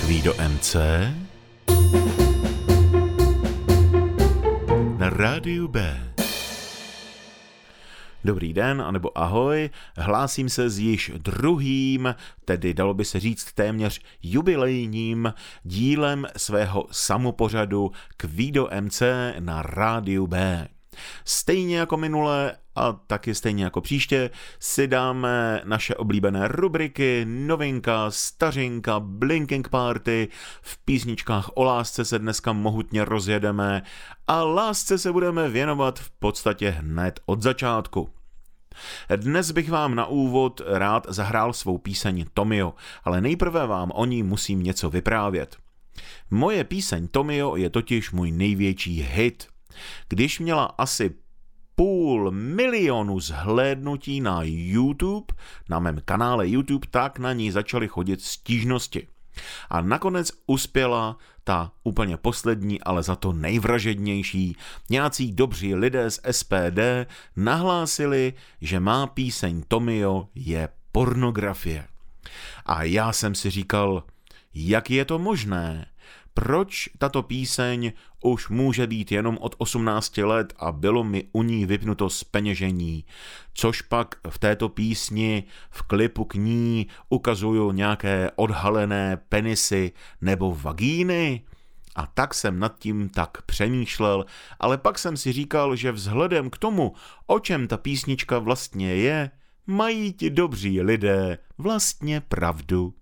Kvído MC na rádiu B. Dobrý den, anebo ahoj, hlásím se s již druhým, tedy dalo by se říct téměř jubilejním dílem svého samopořadu Kvído MC na rádiu B. Stejně jako minule a taky stejně jako příště si dáme naše oblíbené rubriky, novinka, stařinka, blinking party, v písničkách o lásce se dneska mohutně rozjedeme a lásce se budeme věnovat v podstatě hned od začátku. Dnes bych vám na úvod rád zahrál svou píseň Tomio, ale nejprve vám o ní musím něco vyprávět. Moje píseň Tomio je totiž můj největší hit. Když měla asi půl milionu zhlédnutí na YouTube, na mém kanále YouTube, tak na ní začaly chodit stížnosti. A nakonec uspěla ta úplně poslední, ale za to nejvražednější. Nějací dobří lidé z SPD nahlásili, že má píseň Tomio je pornografie. A já jsem si říkal, jak je to možné? Proč tato píseň už může být jenom od 18 let a bylo mi u ní vypnuto peněžení, což pak v této písni, v klipu k ní ukazují nějaké odhalené penisy nebo vagíny. A tak jsem nad tím tak přemýšlel, ale pak jsem si říkal, že vzhledem k tomu, o čem ta písnička vlastně je, mají ti dobří lidé vlastně pravdu.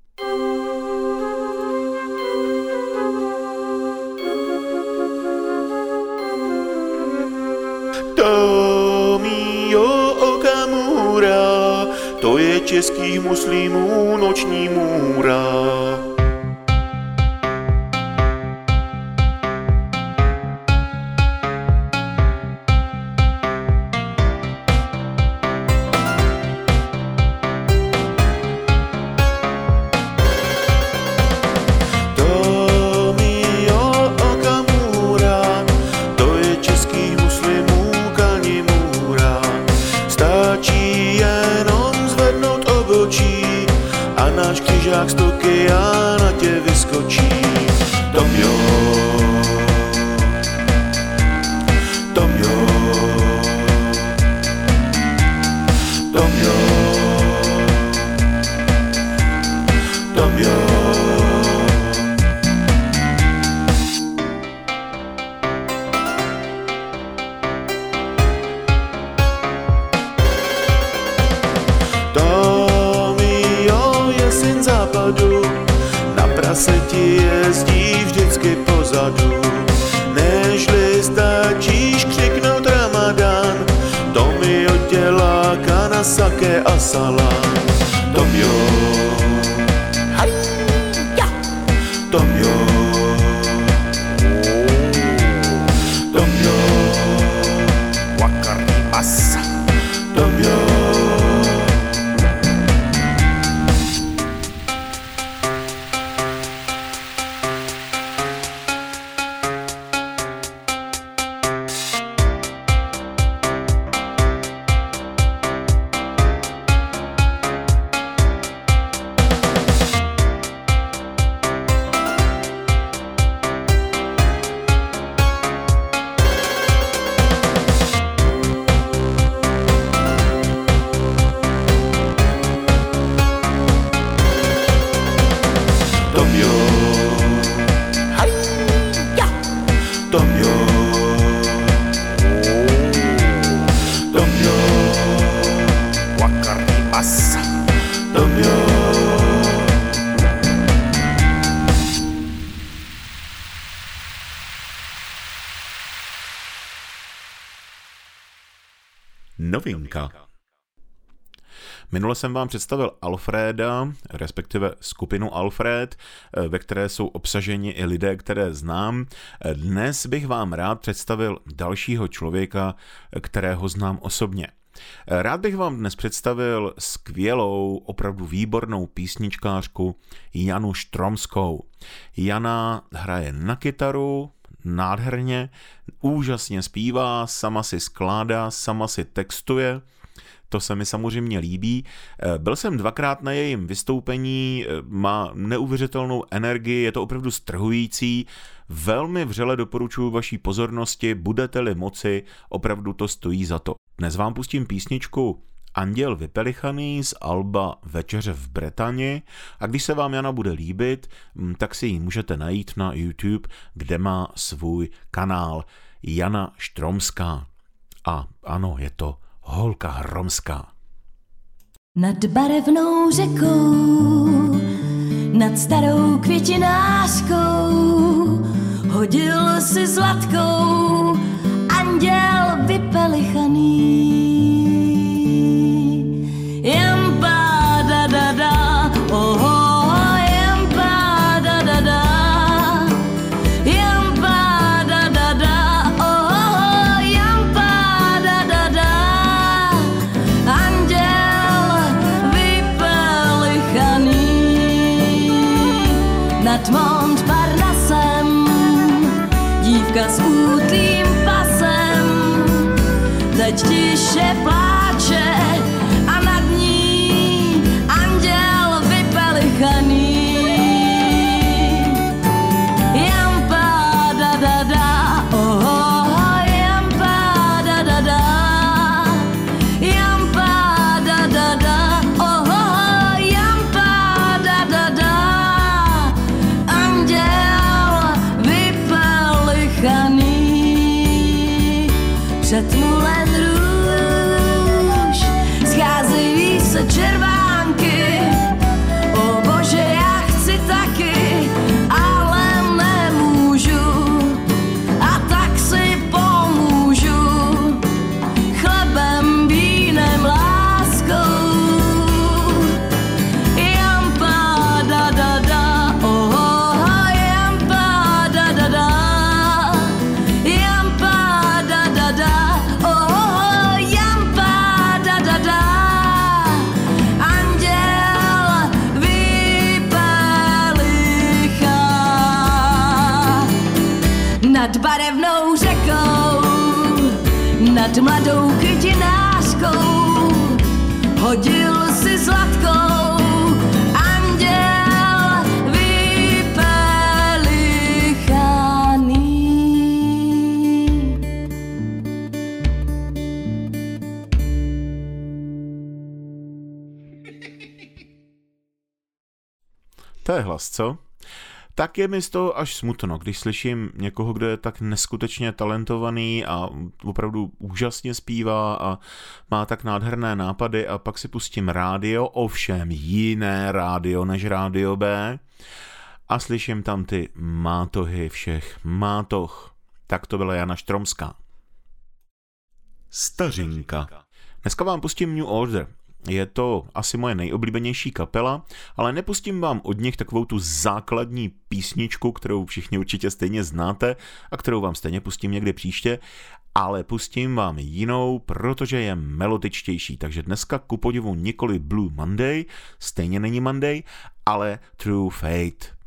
Českých muslimů noční můra. Minule jsem vám představil Alfreda, respektive skupinu Alfred, ve které jsou obsaženi i lidé, které znám. Dnes bych vám rád představil dalšího člověka, kterého znám osobně. Rád bych vám dnes představil skvělou, opravdu výbornou písničkářku Janu Štromskou. Jana hraje na kytaru, nádherně, úžasně zpívá, sama si skládá, sama si textuje To se mi samozřejmě líbí. Eh, byl jsem dvakrát na jejím vystoupení, eh, má neuvěřitelnou energii, je to opravdu strhující. Velmi vřele doporučuji vaší pozornosti, budete-li moci, opravdu to stojí za to. Dnes vám pustím písničku Anděl vypelichaný z Alba Večeře v Bretani a když se vám Jana bude líbit, mm, tak si ji můžete najít na YouTube, kde má svůj kanál Jana Štromská. A ano, je to holka hromská. Nad barevnou řekou, nad starou květinářkou, hodil si zlatkou To je hlas, co? tak je mi z toho až smutno, když slyším někoho, kdo je tak neskutečně talentovaný a opravdu úžasně zpívá a má tak nádherné nápady a pak si pustím rádio, ovšem jiné rádio než rádio B a slyším tam ty mátohy všech mátoch. Tak to byla Jana Štromská. Stařinka. Dneska vám pustím New Order. Je to asi moje nejoblíbenější kapela, ale nepustím vám od nich takovou tu základní písničku, kterou všichni určitě stejně znáte a kterou vám stejně pustím někdy příště, ale pustím vám jinou, protože je melodičtější. Takže dneska ku podivu nikoli Blue Monday, stejně není Monday, ale True Fate.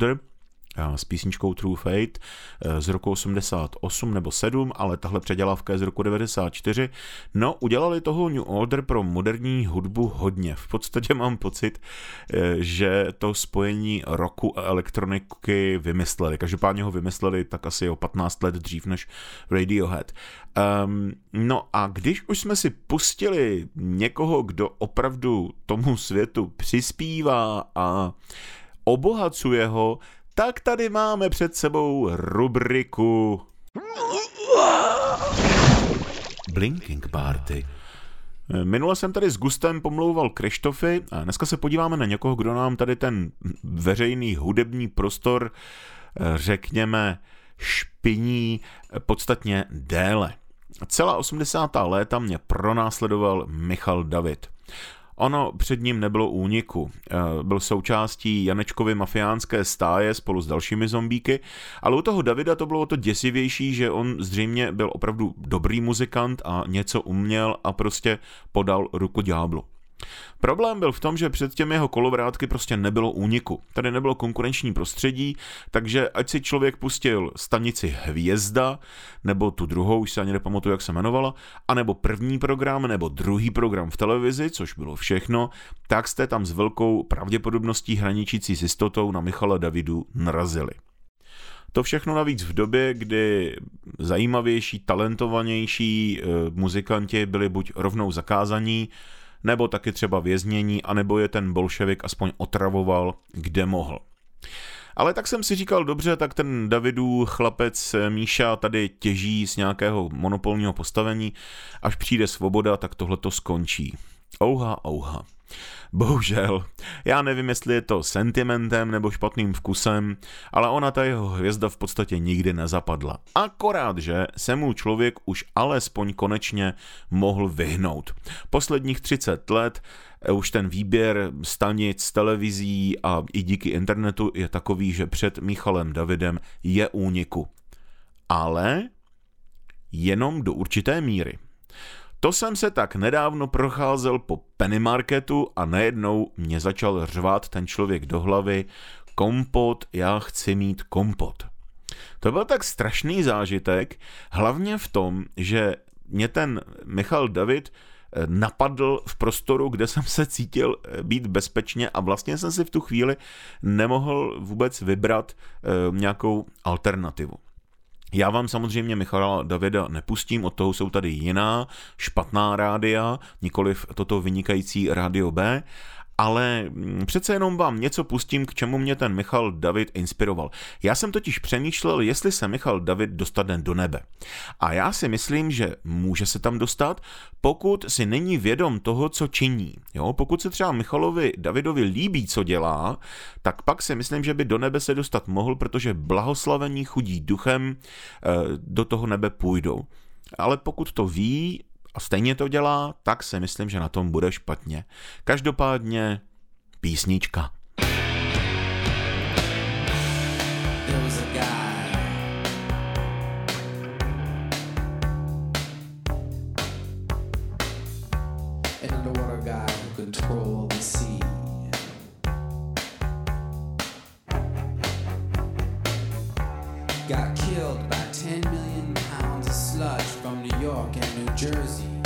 Order s písničkou True Fate z roku 88 nebo 7, ale tahle předělávka je z roku 94. No, udělali toho New Order pro moderní hudbu hodně. V podstatě mám pocit, že to spojení roku a elektroniky vymysleli. Každopádně ho vymysleli tak asi o 15 let dřív než Radiohead. Um, no a když už jsme si pustili někoho, kdo opravdu tomu světu přispívá a obohacuje ho, tak tady máme před sebou rubriku Blinking Party. Minule jsem tady s Gustem pomlouval Krištofy a dneska se podíváme na někoho, kdo nám tady ten veřejný hudební prostor, řekněme, špiní podstatně déle. Celá 80. léta mě pronásledoval Michal David. Ono před ním nebylo úniku. Eh, byl součástí Janečkovy mafiánské stáje spolu s dalšími zombíky, ale u toho Davida to bylo to děsivější, že on zřejmě byl opravdu dobrý muzikant a něco uměl a prostě podal ruku ďáblu. Problém byl v tom, že před těmi jeho kolovrátky prostě nebylo úniku. Tady nebylo konkurenční prostředí, takže ať si člověk pustil stanici Hvězda, nebo tu druhou, už se ani nepamatuju, jak se jmenovala, anebo první program, nebo druhý program v televizi, což bylo všechno, tak jste tam s velkou pravděpodobností hraničící s jistotou na Michala Davidu narazili. To všechno navíc v době, kdy zajímavější, talentovanější e, muzikanti byli buď rovnou zakázaní, nebo taky třeba věznění, anebo je ten bolševik aspoň otravoval, kde mohl. Ale tak jsem si říkal, dobře, tak ten Davidů chlapec Míša tady těží z nějakého monopolního postavení, až přijde svoboda, tak tohle to skončí. Ouha, ouha. Bohužel, já nevím, jestli je to sentimentem nebo špatným vkusem, ale ona ta jeho hvězda v podstatě nikdy nezapadla. Akorát, že se mu člověk už alespoň konečně mohl vyhnout. Posledních 30 let eh, už ten výběr stanic, televizí a i díky internetu je takový, že před Michalem Davidem je úniku. Ale jenom do určité míry. To jsem se tak nedávno procházel po penny marketu a najednou mě začal řvát ten člověk do hlavy kompot, já chci mít kompot. To byl tak strašný zážitek, hlavně v tom, že mě ten Michal David eh, napadl v prostoru, kde jsem se cítil eh, být bezpečně a vlastně jsem si v tu chvíli nemohl vůbec vybrat eh, nějakou alternativu. Já vám samozřejmě Michala Davida nepustím, od toho jsou tady jiná špatná rádia, nikoliv toto vynikající rádio B, ale mm, přece jenom vám něco pustím, k čemu mě ten Michal David inspiroval. Já jsem totiž přemýšlel, jestli se Michal David dostane do nebe. A já si myslím, že může se tam dostat, pokud si není vědom toho, co činí. Jo? Pokud se třeba Michalovi Davidovi líbí, co dělá, tak pak si myslím, že by do nebe se dostat mohl, protože blahoslavení chudí duchem eh, do toho nebe půjdou. Ale pokud to ví a stejně to dělá, tak si myslím, že na tom bude špatně. Každopádně písnička. Jersey.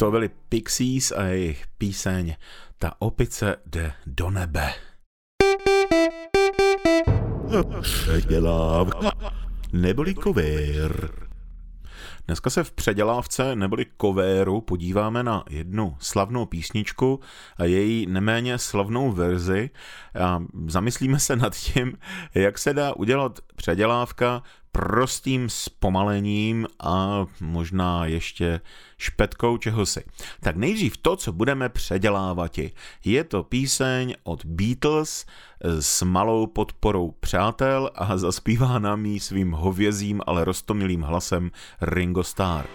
To byly Pixies a jejich píseň Ta opice jde do nebe. Předělávka neboli kovér. Dneska se v předělávce neboli kovéru podíváme na jednu slavnou písničku a její neméně slavnou verzi a zamyslíme se nad tím, jak se dá udělat předělávka prostým zpomalením a možná ještě špetkou čehosi. Tak nejdřív to, co budeme předělávat, Je to píseň od Beatles eh, s malou podporou přátel a zaspívá nám ji svým hovězím, ale roztomilým hlasem Ringo Starr.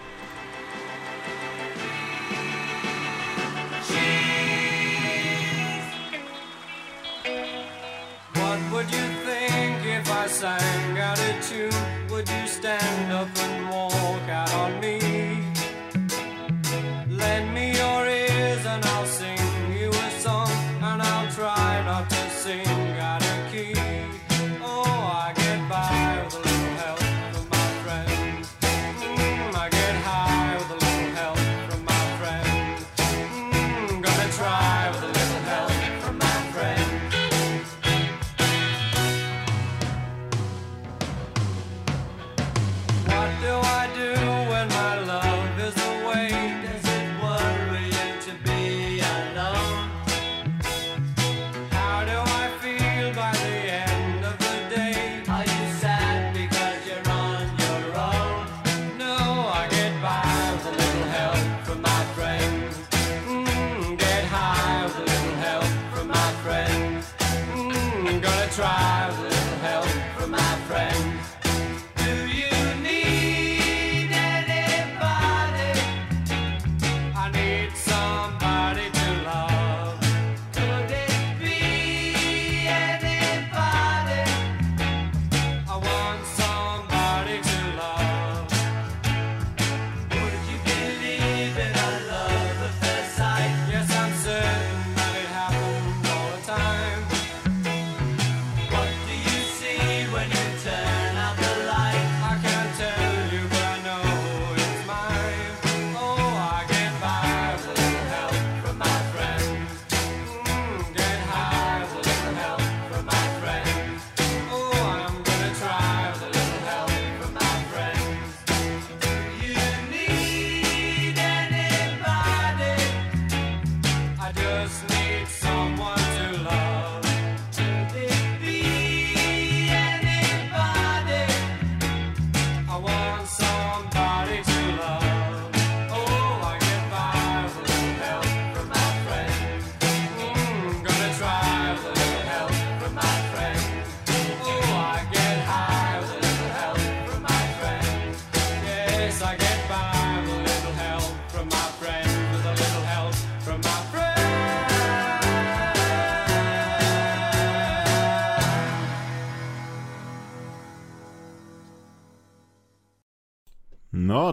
sang out a tune, would you stand up and walk out on me?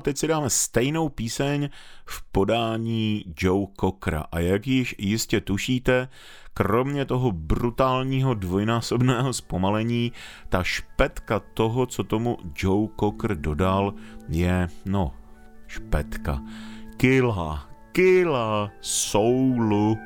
teď si dáme stejnou píseň v podání Joe Cockra. A jak již jistě tušíte, kromě toho brutálního dvojnásobného zpomalení, ta špetka toho, co tomu Joe Cocker dodal, je, no, špetka. Kila, kila soulu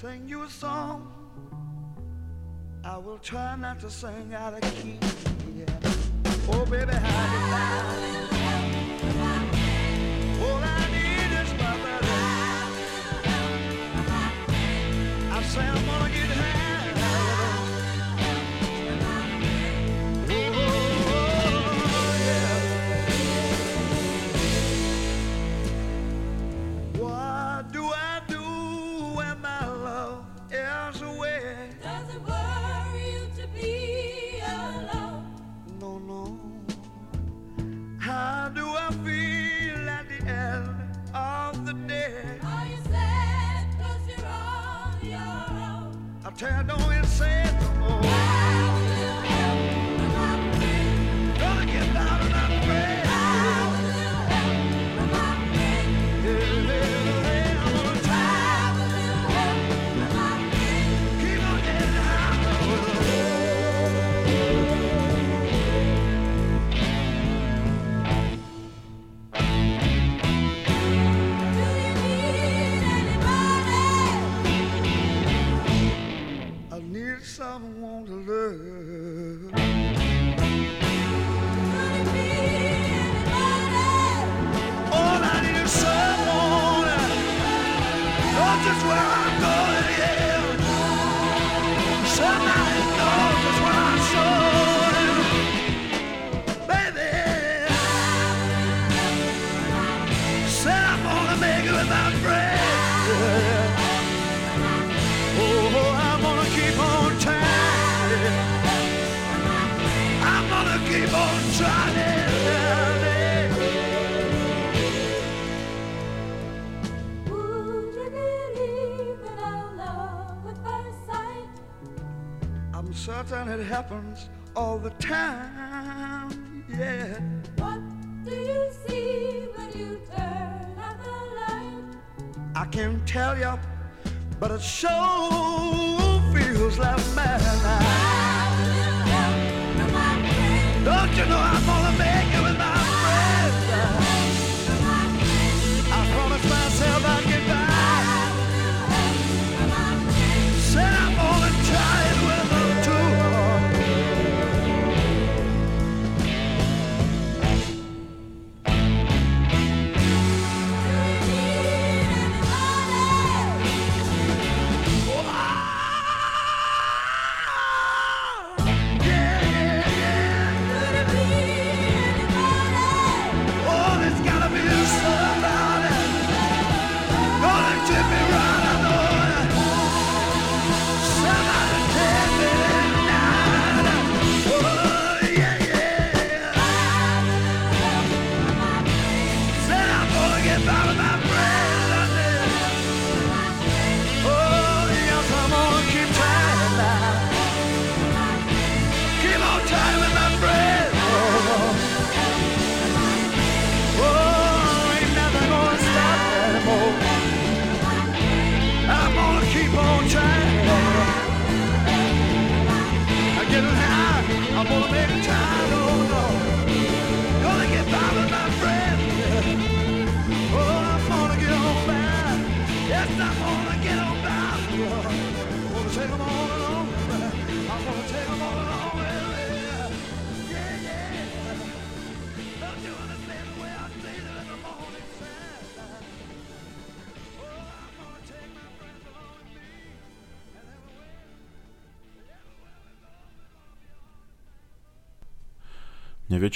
sing you a song. I will try not to sing out of key. Yeah. Oh, baby, how do you like?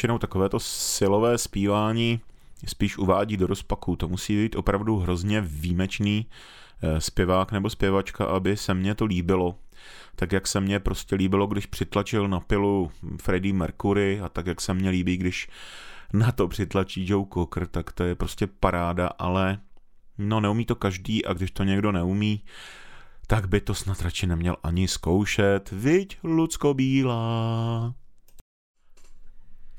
většinou takovéto silové zpívání spíš uvádí do rozpaku. To musí být opravdu hrozně výjimečný eh, zpěvák nebo zpěvačka, aby se mně to líbilo. Tak jak se mně prostě líbilo, když přitlačil na pilu Freddie Mercury a tak jak se mně líbí, když na to přitlačí Joe Cocker, tak to je prostě paráda, ale no neumí to každý a když to někdo neumí, tak by to snad radši neměl ani zkoušet. Viď, Lucko Bílá.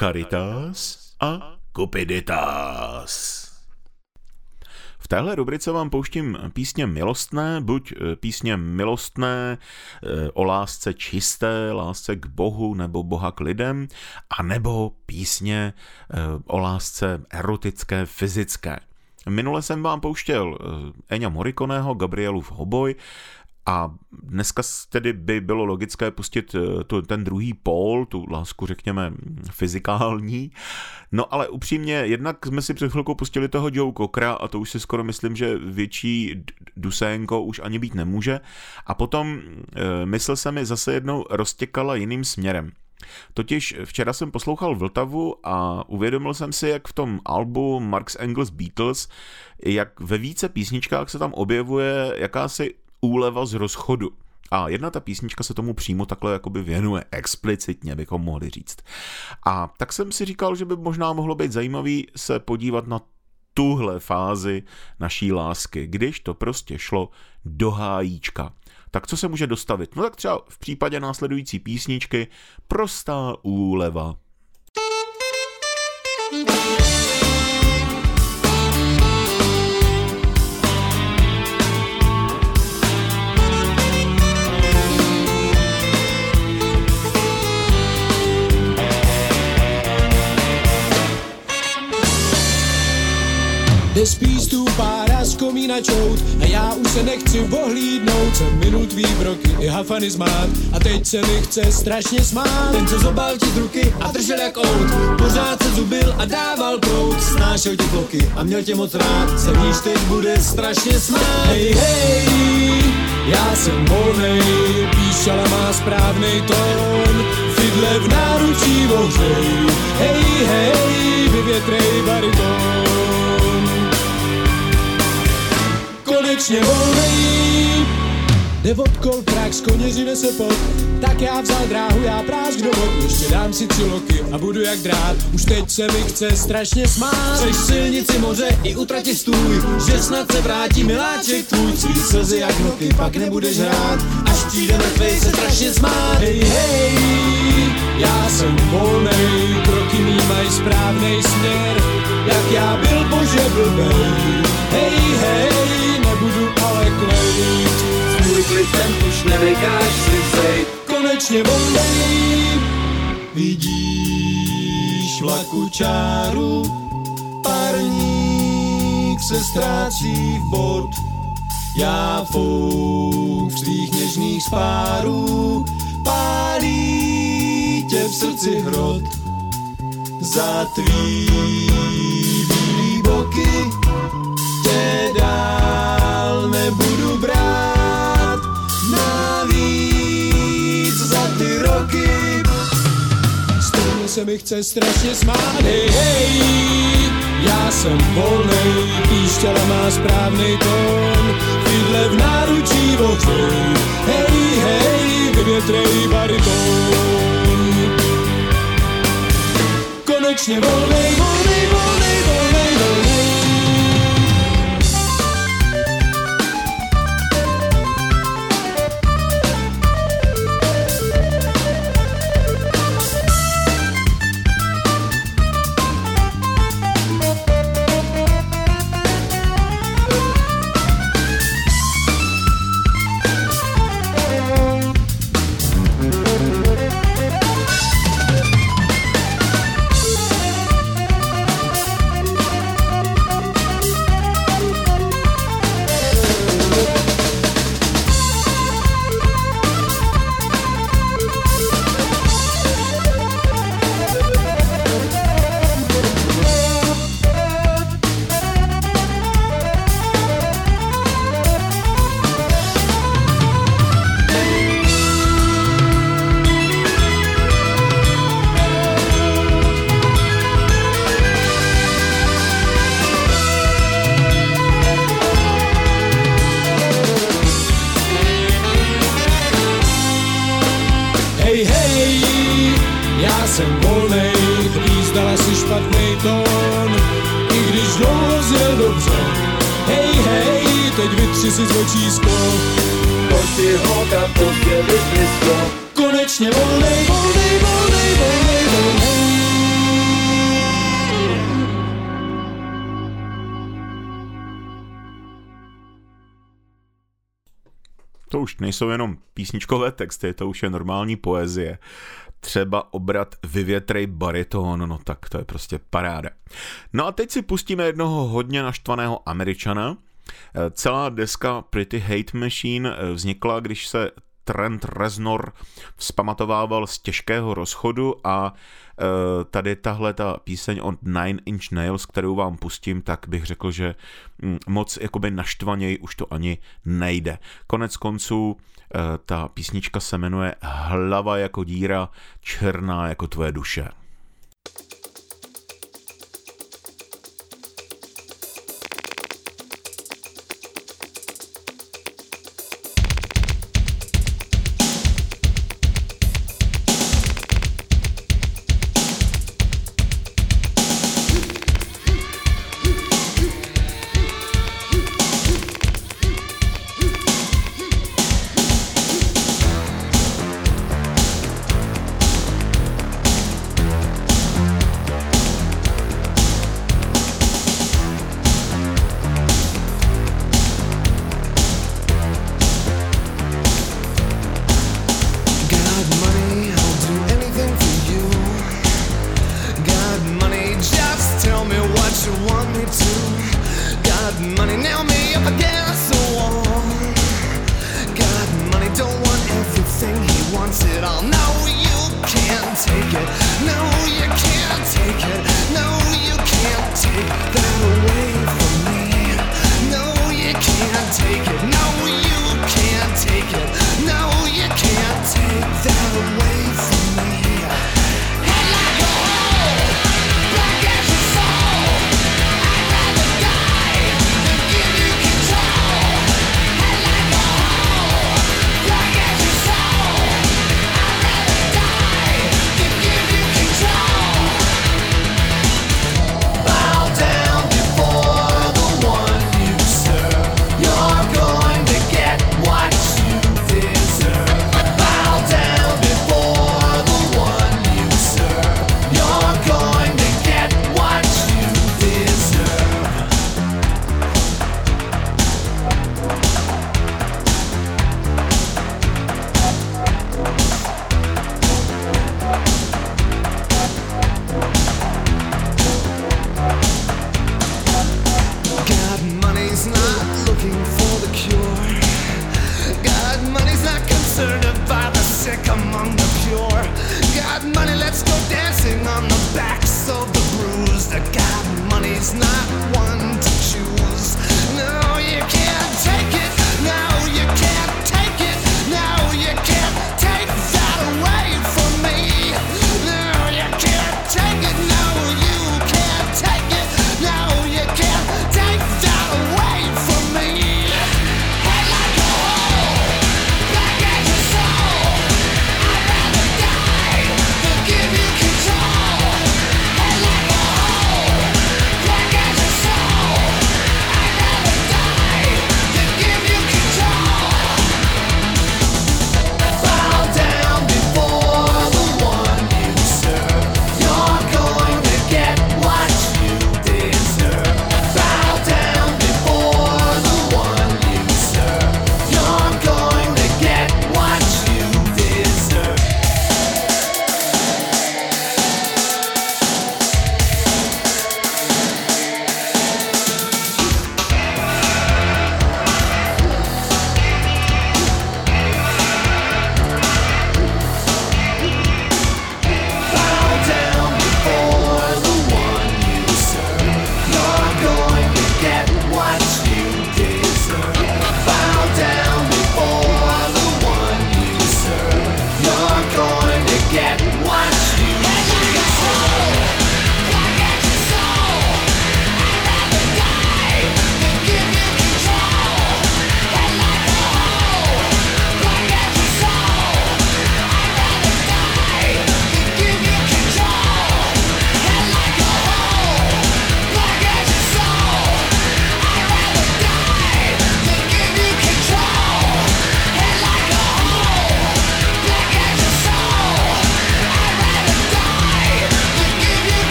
Caritas a Cupiditas. V téhle rubrice vám pouštím písně milostné, buď eh, písně milostné eh, o lásce čisté, lásce k Bohu nebo Boha k lidem, anebo písně eh, o lásce erotické, fyzické. Minule jsem vám pouštěl Eňa Morikoného, Gabrielův Hoboj, a dneska tedy by bylo logické pustit eh, tu, ten druhý pól, tu lásku řekněme fyzikální. No ale upřímně, jednak jsme si před chvilkou pustili toho Joe Cockera a to už si skoro myslím, že větší dusénko už ani být nemůže. A potom e, mysl se mi zase jednou roztěkala jiným směrem. Totiž včera jsem poslouchal Vltavu a uvědomil jsem si, jak v tom albu Marx Engels Beatles, jak ve více písničkách se tam objevuje jakási úleva z rozchodu. A jedna ta písnička se tomu přímo takhle jakoby věnuje, explicitně bychom mohli říct. A tak jsem si říkal, že by možná mohlo být zajímavý se podívat na tuhle fázi naší lásky, když to prostě šlo do hájíčka. Tak co se může dostavit? No tak třeba v případě následující písničky prostá úleva. Jde komína čout a já už se nechci bohlídnout. Jsem minul tvý broky i hafany zmát a teď se mi chce strašně smát. Ten, co zobal ti z ruky a držel jak out, pořád se zubil a dával prout. Snášel ti bloky a měl tě moc rád, se víš, teď bude strašně smát. Hej, hej, já jsem volnej, píšala má správnej tón, fidle v náručí ohřej. Hej, hej, vyvětrej bariton. Konečně volnej. Jde od kol, prak z nese pot, tak já vzal dráhu, já prásk do vod, ještě dám si tři loky a budu jak drát, už teď se mi chce strašně smát. Seš silnici moře i utrati stůj, že snad se vrátí miláček tvůj, svý slzy jak hnoky, pak nebudeš hrát, až přijde mrtvej se strašně smát. Hej, hej, já jsem volnej, kroky mý mají správnej směr, jak já byl bože blbej. Hej, klejt, Můj klitem už nenecháš si sejt konečně volnej. Vidíš vlaku čáru, parník se ztrácí v bod. Já fouk svých něžných spárů, pálí tě v srdci hrot. Za tvý bílý boky tě dál se mi chce strašně smát Hej, hej, já jsem volnej Píšťala má správnej tón. Fidle v náručí ohřej Hej, hej, vyvětrej bariton. Konečně volnej, volnej, volnej, volnej nejsou jenom písničkové texty, to už je normální poezie. Třeba obrat Vyvětrej bariton, no tak to je prostě paráda. No a teď si pustíme jednoho hodně naštvaného američana. Celá deska Pretty Hate Machine eh, vznikla, když se Trent Reznor vzpamatovával z těžkého rozchodu a eh, tady tahle ta píseň od Nine Inch Nails, kterou vám pustím, tak bych řekl, že mm, moc jakoby naštvaněji už to ani nejde. Konec konců eh, ta písnička se jmenuje Hlava jako díra, černá jako tvoje duše. Got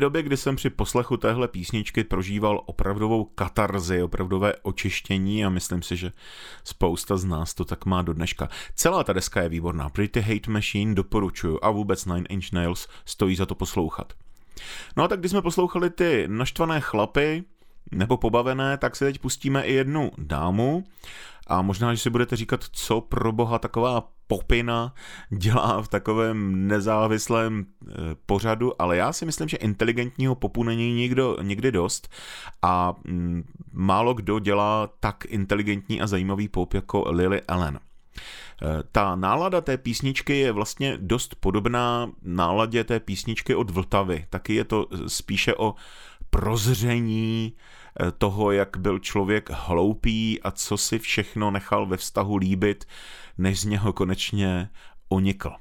Doby, kdy jsem při poslechu téhle písničky prožíval opravdovou katarzi, opravdové očištění a myslím si, že spousta z nás to tak má do dneška. Celá ta deska je výborná. Pretty Hate Machine doporučuju a vůbec Nine Inch Nails stojí za to poslouchat. No a tak když jsme poslouchali ty naštvané chlapy, nebo pobavené, tak si teď pustíme i jednu dámu a možná, že si budete říkat, co pro boha taková popina dělá v takovém nezávislém eh, pořadu, ale já si myslím, že inteligentního popu není nikdo, nikdy dost a mm, málo kdo dělá tak inteligentní a zajímavý pop jako Lily Allen. Eh, Ta nálada té písničky je vlastně dost podobná náladě té písničky od Vltavy. Taky je to spíše o prozření eh, toho, jak byl člověk hloupý a co si všechno nechal ve vztahu líbit, než z něho konečně unikl.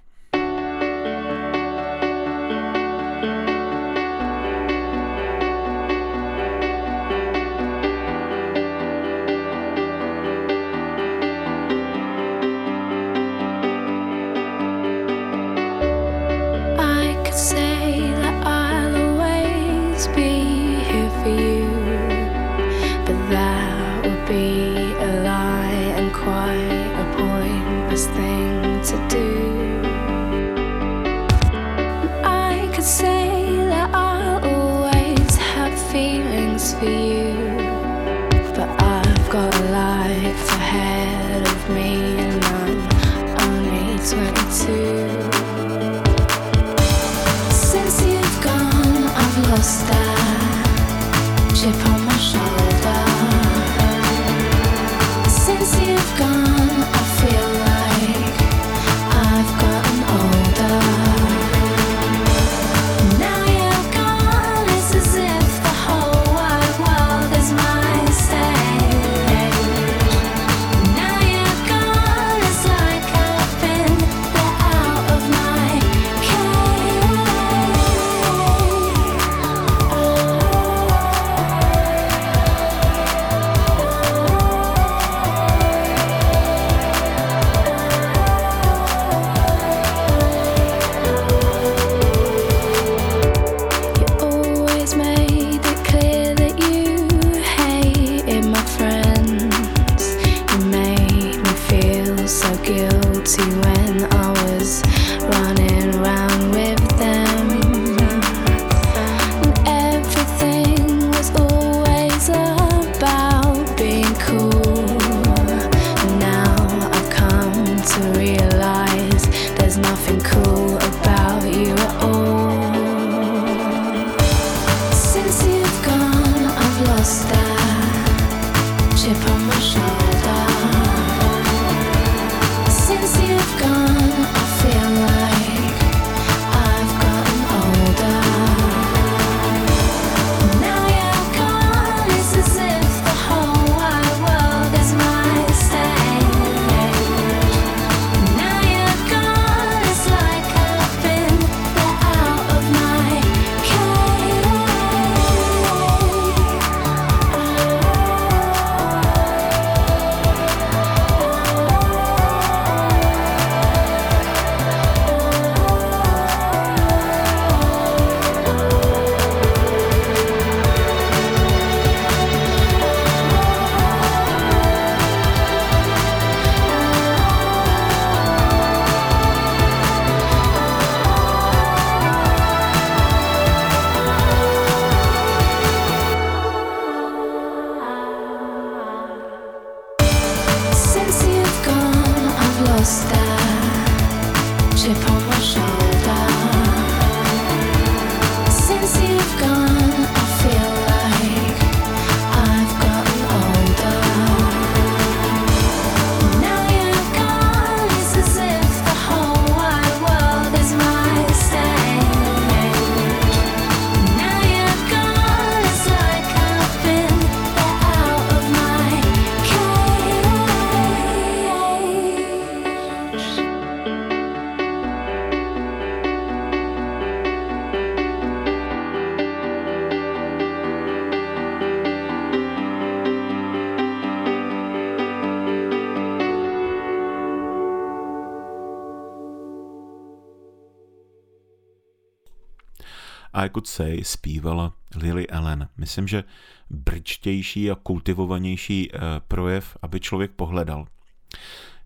Myslím, že brčtější a kultivovanější eh, projev, aby člověk pohledal.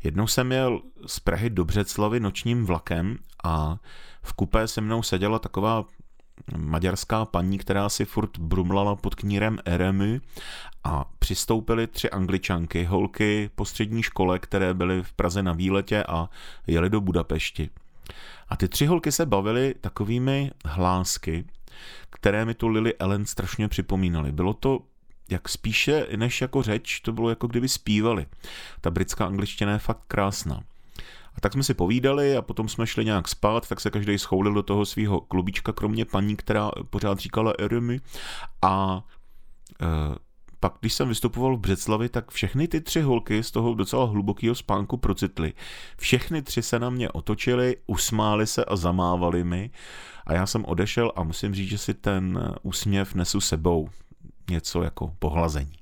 Jednou jsem jel z Prahy do Břeclavy nočním vlakem a v kupé se mnou seděla taková maďarská paní, která si furt brumlala pod knírem Eremy a přistoupily tři angličanky, holky po střední škole, které byly v Praze na výletě a jeli do Budapešti. A ty tři holky se bavily takovými hlásky, které mi tu Lily Ellen strašně připomínaly. Bylo to jak spíše než jako řeč, to bylo jako kdyby zpívali. Ta britská angličtina je fakt krásná. A tak jsme si povídali a potom jsme šli nějak spát, tak se každý schoulil do toho svého klubička, kromě paní, která pořád říkala Eremy. A e, pak, když jsem vystupoval v Břeclavi, tak všechny ty tři holky z toho docela hlubokého spánku procitly. Všechny tři se na mě otočily, usmály se a zamávali mi. A já jsem odešel a musím říct, že si ten úsměv nesu sebou. Něco jako pohlazení.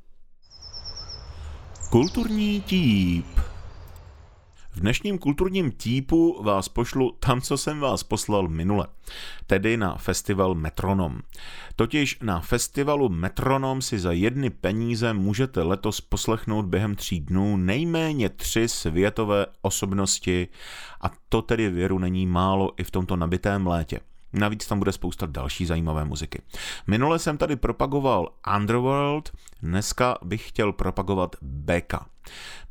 Kulturní típ. V dnešním kulturním típu vás pošlu tam, co jsem vás poslal minule, tedy na festival Metronom. Totiž na festivalu Metronom si za jedny peníze můžete letos poslechnout během tří dnů nejméně tři světové osobnosti a to tedy věru není málo i v tomto nabitém létě. Navíc tam bude spousta další zajímavé muziky. Minule jsem tady propagoval Underworld, dneska bych chtěl propagovat Becka.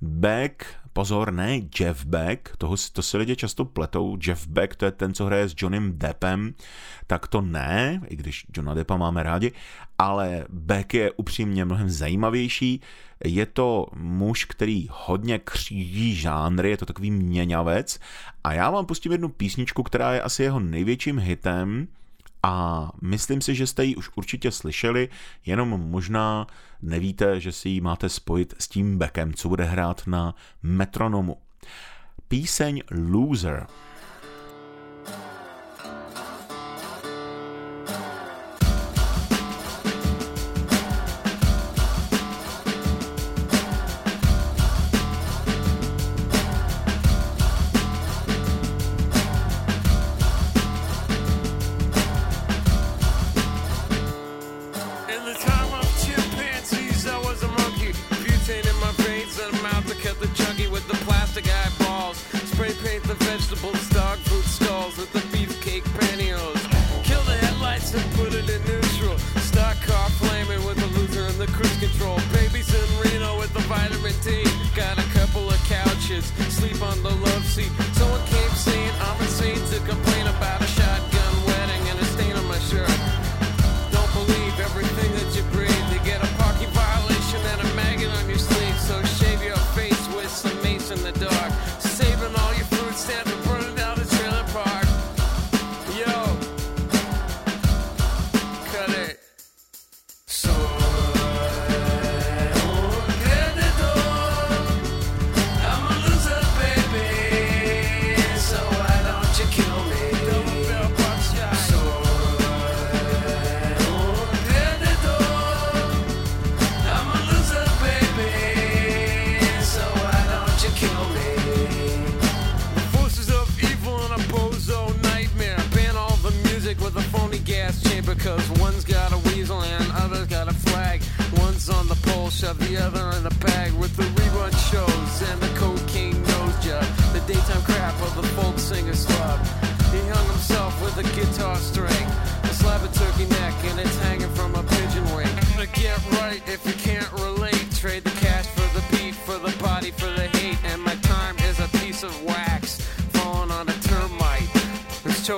Beck, pozor, ne Jeff Beck, toho, to si lidé často pletou, Jeff Beck to je ten, co hraje s Johnem Deppem, tak to ne, i když Johna Deppa máme rádi, ale Beck je upřímně mnohem zajímavější, je to muž, který hodně kříží žánry, je to takový měňavec. A já vám pustím jednu písničku, která je asi jeho největším hitem, a myslím si, že jste ji už určitě slyšeli, jenom možná nevíte, že si ji máte spojit s tím Beckem, co bude hrát na metronomu. Píseň Loser.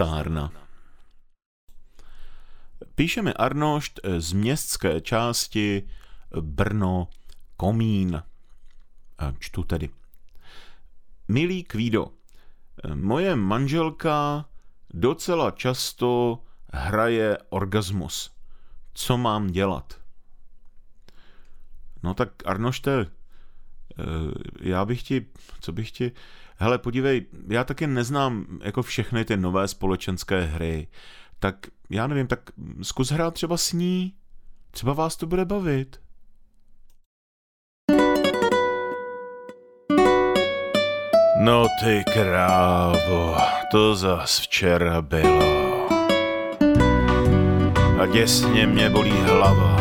Listárna. Píše mi Arnošt z městské části Brno Komín. Čtu tedy. Milý Kvído, moje manželka docela často hraje orgasmus. Co mám dělat? No tak Arnošte, eh, já bych ti, co bych ti, hele podívej, já taky neznám jako všechny ty nové společenské hry, tak já nevím, tak zkus hrát třeba s ní, třeba vás to bude bavit. No ty krávo, to zas včera bylo. A děsně mě bolí hlava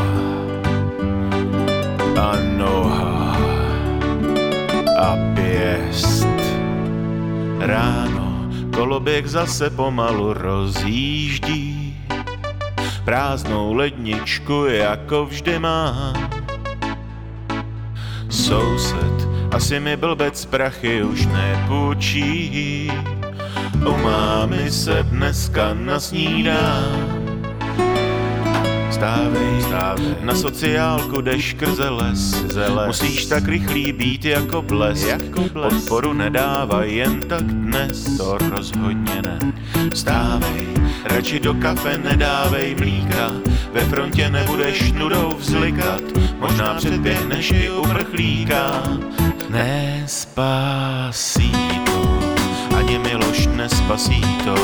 a noha a pěst. Ráno koloběh zase pomalu rozjíždí, prázdnou ledničku jako vždy mám. Soused asi mi blbec prachy už nepůjčí, u mámy se dneska nasnídám. Stávej, stávej, na sociálku jdeš krze les, les. Musíš tak rychlý být jako bles, jako bles. Podporu nedávaj jen tak dnes, to rozhodně ne. Stávej, radši do kafe nedávej mlíka, ve frontě nebudeš nudou vzlikat, možná předběhneš i uprchlíka. Nespasí to, ani Miloš nespasí to,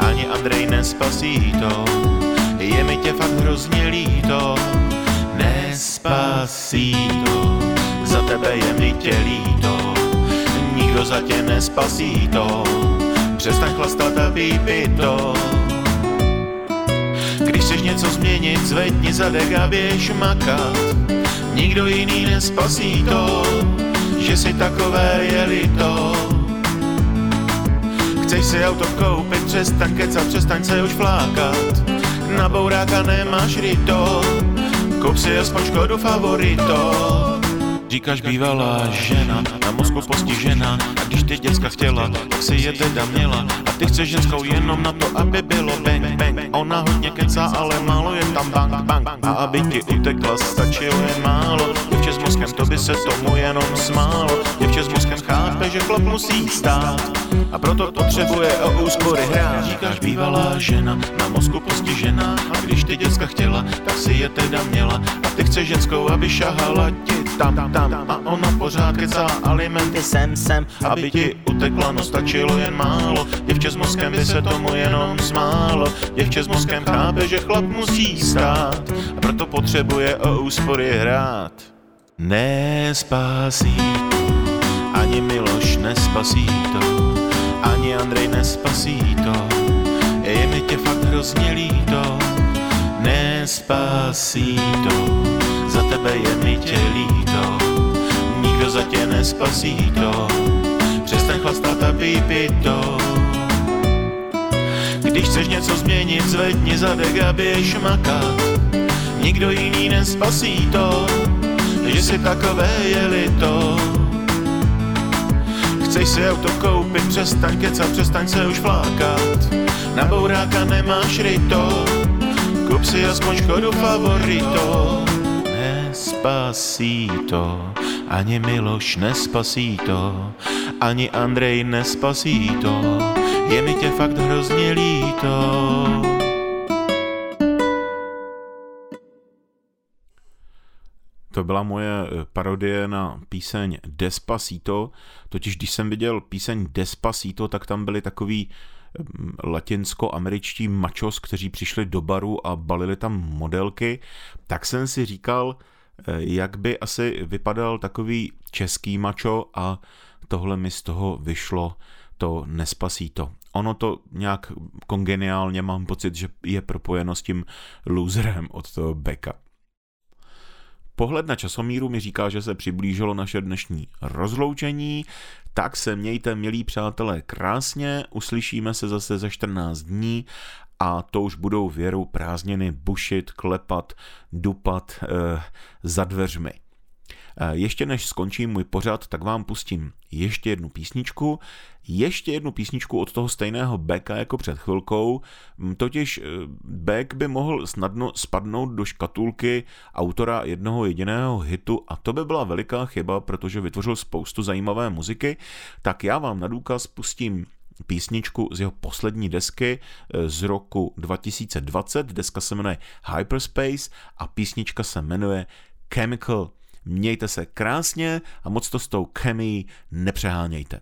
ani Andrej nespasí to, je mi tě fakt hrozně líto, nespasí to, za tebe je mi tě líto, nikdo za tě nespasí to, přestaň chlastat a vypij to. Když chceš něco změnit, zvedni zadek a běž makat, nikdo jiný nespasí to, že si takové je líto. Chceš si auto koupit, přestaň kecat, přestaň se už flákat. Na bouráka nemáš rito, kup si aspoň škodu favorito. Říkáš bývalá žena, na mozku postižená A když ty děcka chtěla, tak si je teda měla. A ty chceš ženskou jenom na to, aby bylo bang bang. Ona hodně kecá, ale málo je tam bang bang. A aby ti utekla, stačilo je málo Děvče s mozkem, to by se tomu jenom smálo. Děvče s mozkem chápe, že chlap musí stát. A proto potřebuje o úspory hrát Říkáš bývalá žena, na mozku postižená. A když ty děcka chtěla, tak si je teda měla. A ty chceš ženskou, aby šahala ti tam, tam. A ona pořád kecá alimenty sem, sem. Aby ti utekla, no stačilo jen málo. Děvče s mozkem by se tomu jenom smálo. Děvče s mozkem chápe, že chlap musí stát. A proto potřebuje o úspory hrát Nespasí. To, ani Miloš nespasí to, ani Andrej nespasí to, je mi tě fakt hrozně líto, nespasí to, za tebe je mi tě líto, nikdo za tě nespasí to, přestaň chlastat a vypij to. Když chceš něco změnit, zvedni zadek a běž makat, nikdo jiný nespasí to, že si takové je lito. Chceš si auto koupit, přestaň kecat, přestaň se už flákat. Na bouráka nemáš rito, kup si aspoň škodu favorito. Nespasí to, ani Miloš nespasí to, ani Andrej nespasí to, je mi tě fakt hrozně líto. To byla moje eh, parodie na píseň Despacito, totiž když jsem viděl píseň Despacito, tak tam byli takový mm, latinsko-američtí mačos, kteří přišli do baru a balili tam modelky, tak jsem si říkal, eh, jak by asi vypadal takový český mačo a tohle mi z toho vyšlo to Nespasito. Ono to nějak kongeniálně mám pocit, že je propojeno s tím loserem od toho Beka. Pohled na časomíru mi říká, že se přiblížilo naše dnešní rozloučení, tak se mějte, milí přátelé, krásně, uslyšíme se zase za 14 dní a to už budou věrou prázdniny bušit, klepat, dupat eh, za dveřmi. Eh, Ještě než skončím můj pořad, tak vám pustím ještě jednu písničku. Ještě jednu písničku od toho stejného Becka jako před chvilkou, Mm, totiž eh, Beck by mohl snadno spadnout do škatulky autora jednoho jediného hitu a to by byla veliká chyba, protože vytvořil spoustu zajímavé muziky, tak já vám na důkaz pustím písničku z jeho poslední desky eh, z roku 2020. Deska se jmenuje Hyperspace a písnička se jmenuje Chemical. Mějte se krásně a moc to s tou chemií nepřehánějte.